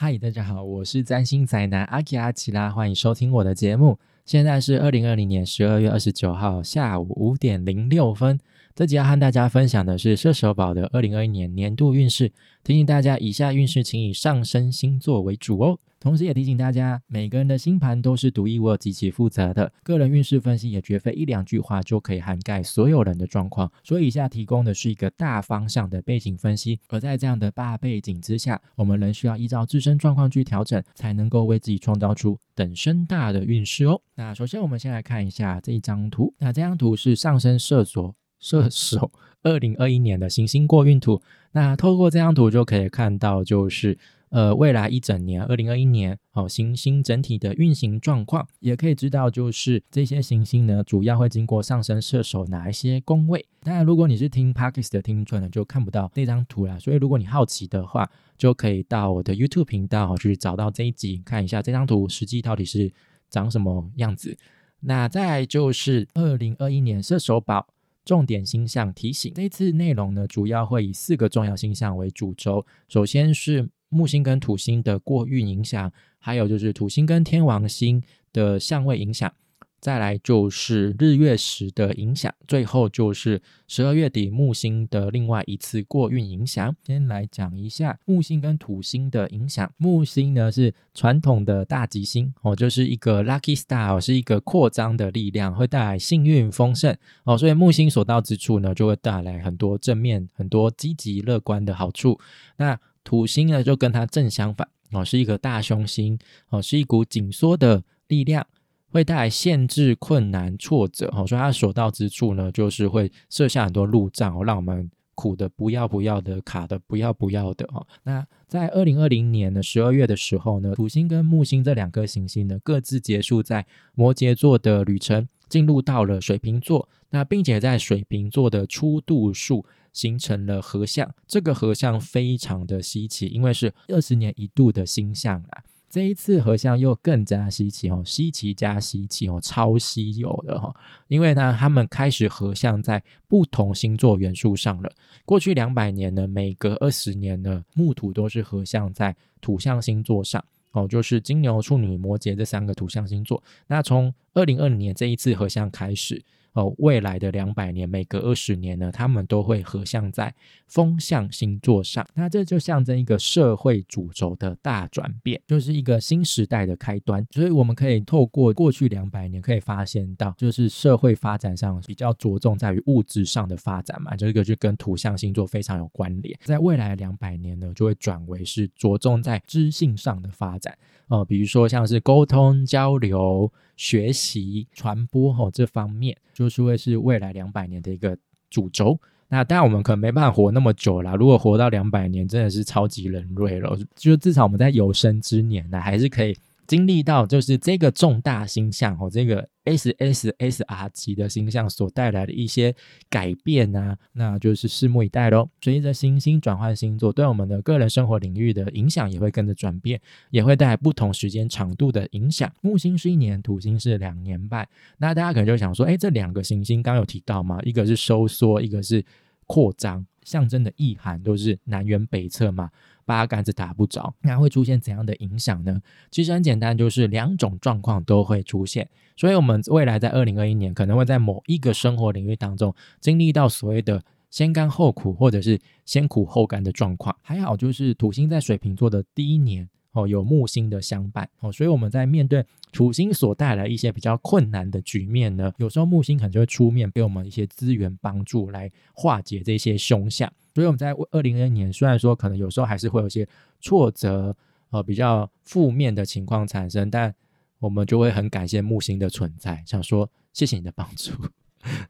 嗨，大家好，我是占星宅男阿基阿奇拉，欢迎收听我的节目。现在是二零二零年十二月二十九号下午五点零六分。这集要和大家分享的是射手宝的二零二一年年度运势，提醒大家以下运势请以上升星座为主哦。同时也提醒大家，每个人的星盘都是独一无二、极其负责的，个人运势分析也绝非一两句话就可以涵盖所有人的状况。所以以下提供的是一个大方向的背景分析，而在这样的大背景之下，我们仍需要依照自身状况去调整，才能够为自己创造出等身大的运势哦。那首先我们先来看一下这一张图，那这张图是上升射手。射手二零二一年的行星过运图，那透过这张图就可以看到，就是呃未来一整年，二零二一年哦行星整体的运行状况，也可以知道就是这些行星呢，主要会经过上升射手哪一些宫位。当然，如果你是听 Parkes 的听众呢，就看不到那张图啦。所以如果你好奇的话，就可以到我的 YouTube 频道去找到这一集，看一下这张图实际到底是长什么样子。那再就是二零二一年射手宝。重点星象提醒，这次内容呢，主要会以四个重要星象为主轴。首先是木星跟土星的过运影响，还有就是土星跟天王星的相位影响。再来就是日月食的影响，最后就是十二月底木星的另外一次过运影响。先来讲一下木星跟土星的影响。木星呢是传统的大吉星哦，就是一个 lucky star，是一个扩张的力量，会带来幸运丰盛哦。所以木星所到之处呢，就会带来很多正面、很多积极乐观的好处。那土星呢，就跟它正相反哦，是一个大凶星哦，是一股紧缩的力量。会带来限制、困难、挫折，哦，所以它所到之处呢，就是会设下很多路障，哦，让我们苦的不要不要的，卡的不要不要的，哈。那在二零二零年的十二月的时候呢，土星跟木星这两颗行星呢，各自结束在摩羯座的旅程，进入到了水瓶座，那并且在水瓶座的初度数形成了合相，这个合相非常的稀奇，因为是二十年一度的星象啊。这一次合相又更加稀奇哦，稀奇加稀奇哦，超稀有的哈。因为呢，他们开始合相在不同星座元素上了。过去两百年呢，每隔二十年呢，木土都是合相在土象星座上哦，就是金牛、处女、摩羯这三个土象星座。那从二零二零年这一次合相开始。哦，未来的两百年，每隔二十年呢，他们都会合相在风象星座上。那这就象征一个社会主轴的大转变，就是一个新时代的开端。所以我们可以透过过去两百年，可以发现到，就是社会发展上比较着重在于物质上的发展嘛，这个就跟土象星座非常有关联。在未来两百年呢，就会转为是着重在知性上的发展。哦，比如说像是沟通、交流、学习、传播，吼这方面就是会是未来两百年的一个主轴。那当然我们可能没办法活那么久啦，如果活到两百年，真的是超级人类了。就至少我们在有生之年呢，还是可以。经历到就是这个重大星象哦，这个 S S S R 级的星象所带来的一些改变啊，那就是拭目以待喽。随着行星转换星座，对我们的个人生活领域的影响也会跟着转变，也会带来不同时间长度的影响。木星是一年，土星是两年半。那大家可能就想说，哎，这两个行星刚有提到吗？一个是收缩，一个是扩张，象征的意涵都是南辕北辙嘛。八竿子打不着，那会出现怎样的影响呢？其实很简单，就是两种状况都会出现。所以，我们未来在二零二一年可能会在某一个生活领域当中经历到所谓的先甘后苦，或者是先苦后甘的状况。还好，就是土星在水瓶座的第一年。哦，有木星的相伴哦，所以我们在面对土星所带来一些比较困难的局面呢，有时候木星可能就会出面，给我们一些资源帮助来化解这些凶相。所以我们在二零二一年，虽然说可能有时候还是会有一些挫折，呃，比较负面的情况产生，但我们就会很感谢木星的存在，想说谢谢你的帮助。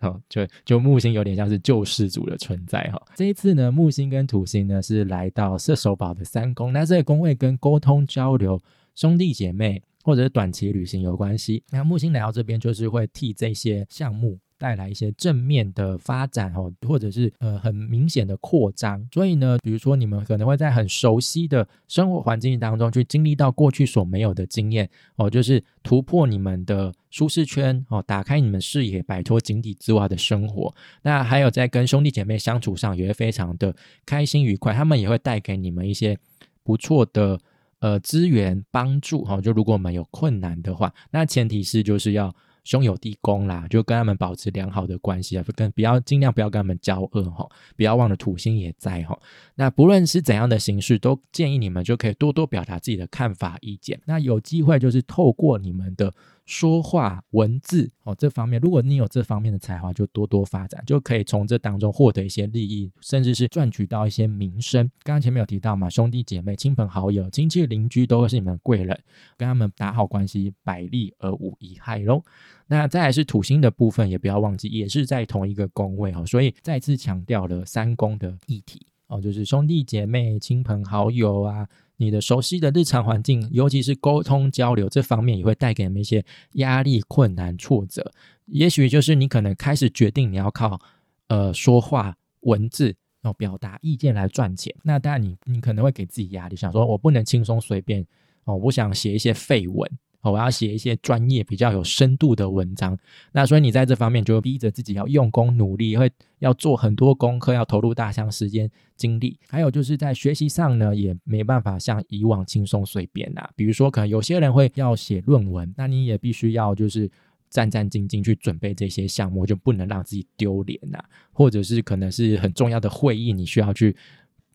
好，就就木星有点像是救世主的存在哈。这一次呢，木星跟土星呢是来到射手堡的三宫，那这个宫位跟沟通交流、兄弟姐妹或者是短期旅行有关系。那木星来到这边，就是会替这些项目。带来一些正面的发展哦，或者是呃很明显的扩张。所以呢，比如说你们可能会在很熟悉的生活环境当中去经历到过去所没有的经验哦，就是突破你们的舒适圈哦，打开你们视野，摆脱井底之蛙的生活。那还有在跟兄弟姐妹相处上也会非常的开心愉快，他们也会带给你们一些不错的呃资源帮助哈。就如果我们有困难的话，那前提是就是要。兄友弟恭啦，就跟他们保持良好的关系啊，跟不要尽量不要跟他们交恶哈，不要忘了土星也在哈。那不论是怎样的形式，都建议你们就可以多多表达自己的看法意见。那有机会就是透过你们的。说话文字哦，这方面如果你有这方面的才华，就多多发展，就可以从这当中获得一些利益，甚至是赚取到一些名声。刚刚前面有提到嘛，兄弟姐妹、亲朋好友、亲戚邻居都会是你们的贵人，跟他们打好关系，百利而无一害喽。那再来是土星的部分，也不要忘记，也是在同一个宫位哦，所以再次强调了三宫的议题哦，就是兄弟姐妹、亲朋好友啊。你的熟悉的日常环境，尤其是沟通交流这方面，也会带给你们一些压力、困难、挫折。也许就是你可能开始决定你要靠呃说话、文字，然后表达意见来赚钱。那当然，你你可能会给自己压力，想说我不能轻松随便哦，我想写一些废文。我要写一些专业、比较有深度的文章，那所以你在这方面就逼着自己要用功努力，会要做很多功课，要投入大量时间精力。还有就是在学习上呢，也没办法像以往轻松随便呐。比如说，可能有些人会要写论文，那你也必须要就是战战兢兢去准备这些项目，就不能让自己丢脸呐。或者是可能是很重要的会议，你需要去。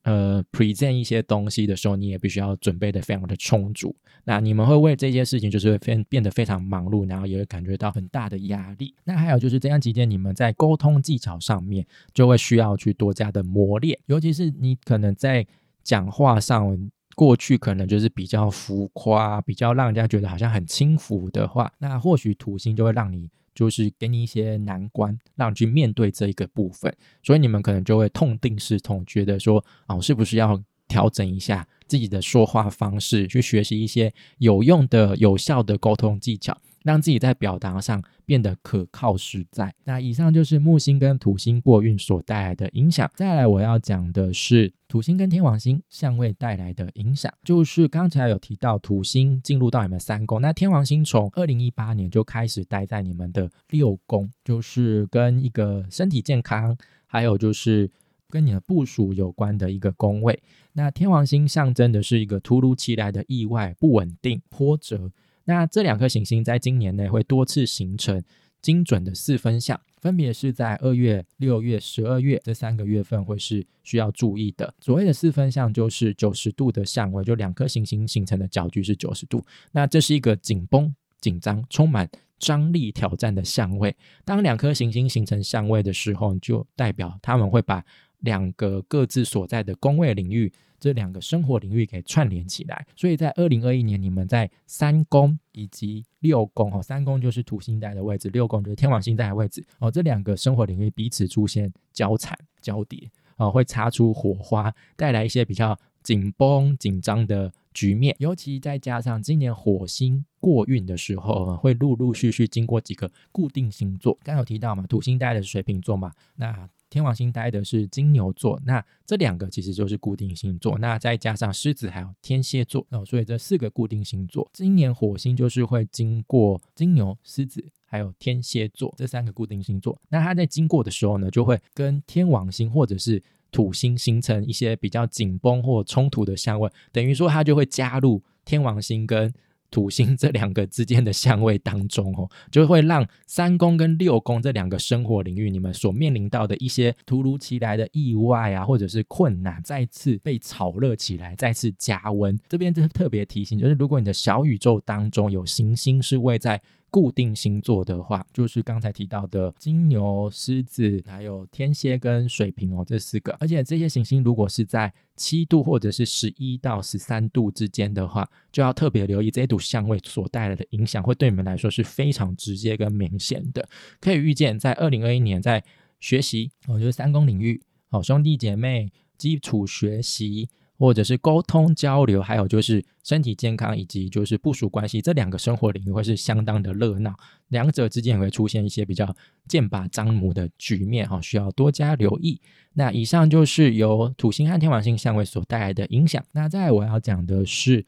呃，present 一些东西的时候，你也必须要准备的非常的充足。那你们会为这些事情就是变变得非常忙碌，然后也会感觉到很大的压力。那还有就是这样期间，你们在沟通技巧上面就会需要去多加的磨练，尤其是你可能在讲话上，过去可能就是比较浮夸，比较让人家觉得好像很轻浮的话，那或许土星就会让你。就是给你一些难关，让你去面对这一个部分，所以你们可能就会痛定思痛，觉得说啊，我是不是要调整一下自己的说话方式，去学习一些有用的、有效的沟通技巧。让自己在表达上变得可靠实在。那以上就是木星跟土星过运所带来的影响。再来，我要讲的是土星跟天王星相位带来的影响。就是刚才有提到土星进入到你们三宫，那天王星从二零一八年就开始待在你们的六宫，就是跟一个身体健康，还有就是跟你的部署有关的一个宫位。那天王星象征的是一个突如其来的意外、不稳定、波折。那这两颗行星在今年内会多次形成精准的四分相，分别是在二月、六月、十二月这三个月份会是需要注意的。所谓的四分相就是九十度的相位，就两颗行星形成的角距是九十度。那这是一个紧绷、紧张、充满张力、挑战的相位。当两颗行星形成相位的时候，就代表他们会把两个各自所在的宫位领域。这两个生活领域给串联起来，所以在二零二一年，你们在三宫以及六宫哦，三宫就是土星带的位置，六宫就是天王星带的位置哦，这两个生活领域彼此出现交缠交叠哦，会擦出火花，带来一些比较紧绷紧张的局面。尤其再加上今年火星过运的时候，会陆陆续续经过几个固定星座，刚有提到嘛，土星带的水瓶座嘛，那。天王星待的是金牛座，那这两个其实就是固定星座，那再加上狮子还有天蝎座哦，所以这四个固定星座，今年火星就是会经过金牛、狮子还有天蝎座这三个固定星座，那它在经过的时候呢，就会跟天王星或者是土星形成一些比较紧绷或冲突的相位，等于说它就会加入天王星跟。土星这两个之间的相位当中，哦，就会让三宫跟六宫这两个生活领域，你们所面临到的一些突如其来的意外啊，或者是困难，再次被炒热起来，再次加温。这边就特别提醒，就是如果你的小宇宙当中有行星是位在。固定星座的话，就是刚才提到的金牛、狮子，还有天蝎跟水瓶哦，这四个。而且这些行星如果是在七度或者是十一到十三度之间的话，就要特别留意这一组相位所带来的影响，会对你们来说是非常直接跟明显的。可以预见，在二零二一年在学习，我觉得三宫领域，好兄弟姐妹基础学习。或者是沟通交流，还有就是身体健康以及就是部署关系这两个生活领域会是相当的热闹，两者之间也会出现一些比较剑拔张母的局面哈，需要多加留意。那以上就是由土星和天王星相位所带来的影响。那再我要讲的是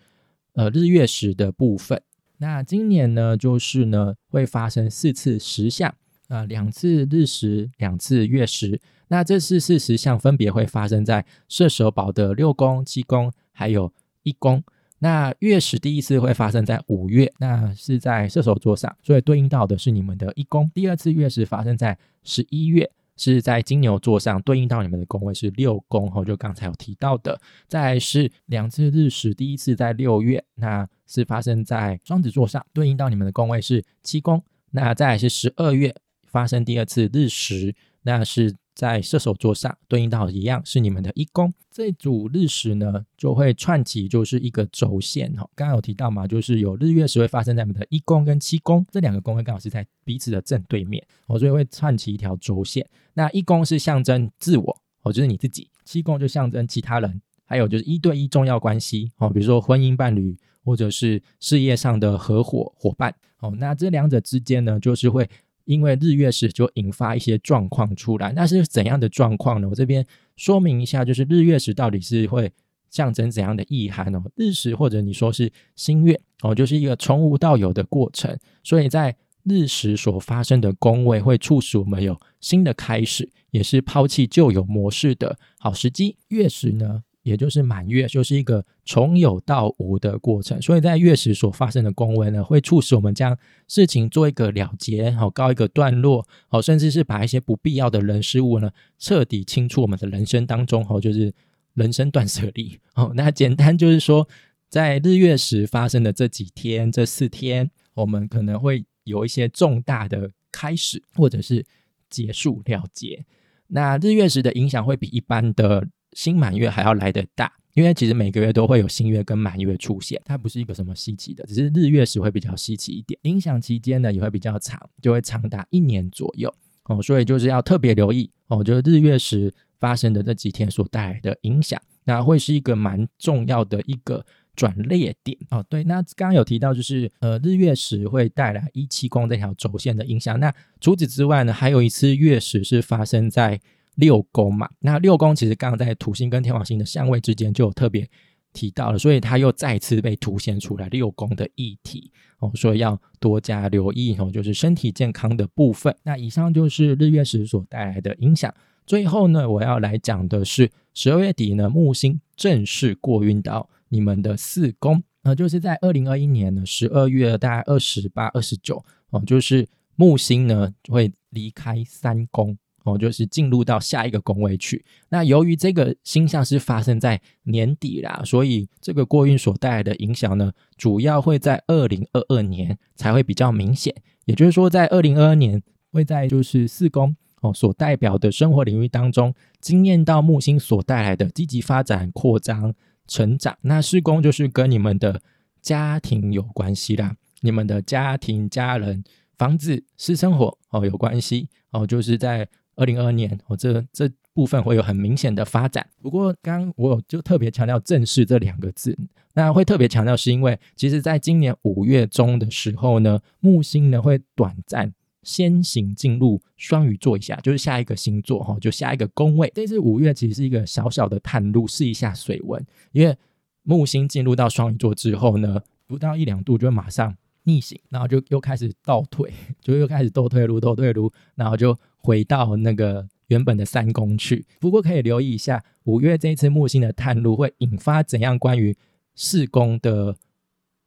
呃日月食的部分。那今年呢，就是呢会发生四次食相啊，两次日食，两次月食。那这四四十项分别会发生在射手宝的六宫、七宫，还有一宫。那月食第一次会发生在五月，那是在射手座上，所以对应到的是你们的一宫。第二次月食发生在十一月，是在金牛座上，对应到你们的宫位是六宫。哦，就刚才有提到的。再是两次日食，第一次在六月，那是发生在双子座上，对应到你们的宫位是七宫。那再来是十二月发生第二次日食，那是。在射手座上对应到一样是你们的一宫，这组日食呢就会串起，就是一个轴线哈。刚刚有提到嘛，就是有日月食会发生在你们的一宫跟七宫这两个宫位，刚好是在彼此的正对面哦，所以会串起一条轴线。那一宫是象征自我哦，就是你自己；七宫就象征其他人，还有就是一对一重要关系哦，比如说婚姻伴侣或者是事业上的合伙伙伴哦。那这两者之间呢，就是会。因为日月食就引发一些状况出来，那是怎样的状况呢？我这边说明一下，就是日月食到底是会象征怎样的意涵哦？日食或者你说是新月哦，就是一个从无到有的过程，所以在日食所发生的宫位会促使我们有新的开始，也是抛弃旧有模式的好时机。月食呢？也就是满月，就是一个从有到无的过程，所以在月食所发生的宫位呢，会促使我们将事情做一个了结，好告一个段落，好，甚至是把一些不必要的人事物呢，彻底清除我们的人生当中，好，就是人生断舍离。好，那简单就是说，在日月食发生的这几天，这四天，我们可能会有一些重大的开始，或者是结束了结。那日月食的影响会比一般的。新满月还要来得大，因为其实每个月都会有新月跟满月出现，它不是一个什么稀奇的，只是日月时会比较稀奇一点。影响期间呢也会比较长，就会长达一年左右哦，所以就是要特别留意哦，就是日月时发生的这几天所带来的影响，那会是一个蛮重要的一个转捩点哦。对，那刚刚有提到就是呃日月时会带来一七宫这条轴线的影响，那除此之外呢，还有一次月食是发生在。六宫嘛，那六宫其实刚刚在土星跟天王星的相位之间就有特别提到了，所以它又再次被凸显出来六宫的议题哦，所以要多加留意哦，就是身体健康的部分。那以上就是日月食所带来的影响。最后呢，我要来讲的是十二月底呢，木星正式过运到你们的四宫，呃，就是在二零二一年的十二月大概二十八、二十九哦，就是木星呢会离开三宫。哦，就是进入到下一个宫位去。那由于这个星象是发生在年底啦，所以这个过运所带来的影响呢，主要会在二零二二年才会比较明显。也就是说，在二零二二年会在就是四宫哦所代表的生活领域当中，经验到木星所带来的积极发展、扩张、成长。那四宫就是跟你们的家庭有关系啦，你们的家庭、家人、房子、私生活哦有关系哦，就是在。二零二二年，我这这部分会有很明显的发展。不过，刚我就特别强调“正式”这两个字，那会特别强调是因为，其实在今年五月中的时候呢，木星呢会短暂先行进入双鱼座一下，就是下一个星座哈，就下一个宫位。这次五月其实是一个小小的探路，试一下水温，因为木星进入到双鱼座之后呢，不到一两度就马上。逆行，然后就又开始倒退，就又开始倒退路，倒退路，然后就回到那个原本的三宫去。不过可以留意一下，五月这一次木星的探路会引发怎样关于四宫的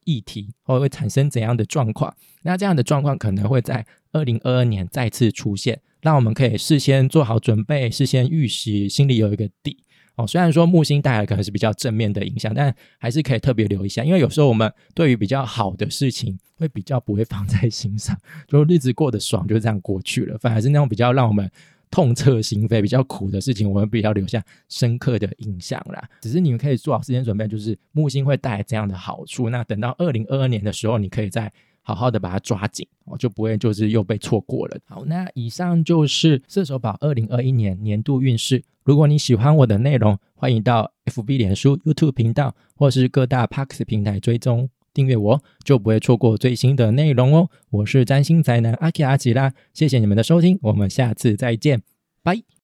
议题，或会产生怎样的状况？那这样的状况可能会在二零二二年再次出现，让我们可以事先做好准备，事先预习，心里有一个底。哦，虽然说木星带来可能是比较正面的影响，但还是可以特别留一下，因为有时候我们对于比较好的事情会比较不会放在心上，就日子过得爽就这样过去了，反而是那种比较让我们痛彻心扉、比较苦的事情，我们比较留下深刻的印象啦。只是你们可以做好时间准备，就是木星会带来这样的好处，那等到二零二二年的时候，你可以再。好好的把它抓紧，哦，就不会就是又被错过了。好，那以上就是射手宝二零二一年年度运势。如果你喜欢我的内容，欢迎到 FB、脸书、YouTube 频道或是各大 Parks 平台追踪订阅我，就不会错过最新的内容哦。我是占星宅男阿奇阿吉拉，谢谢你们的收听，我们下次再见，拜。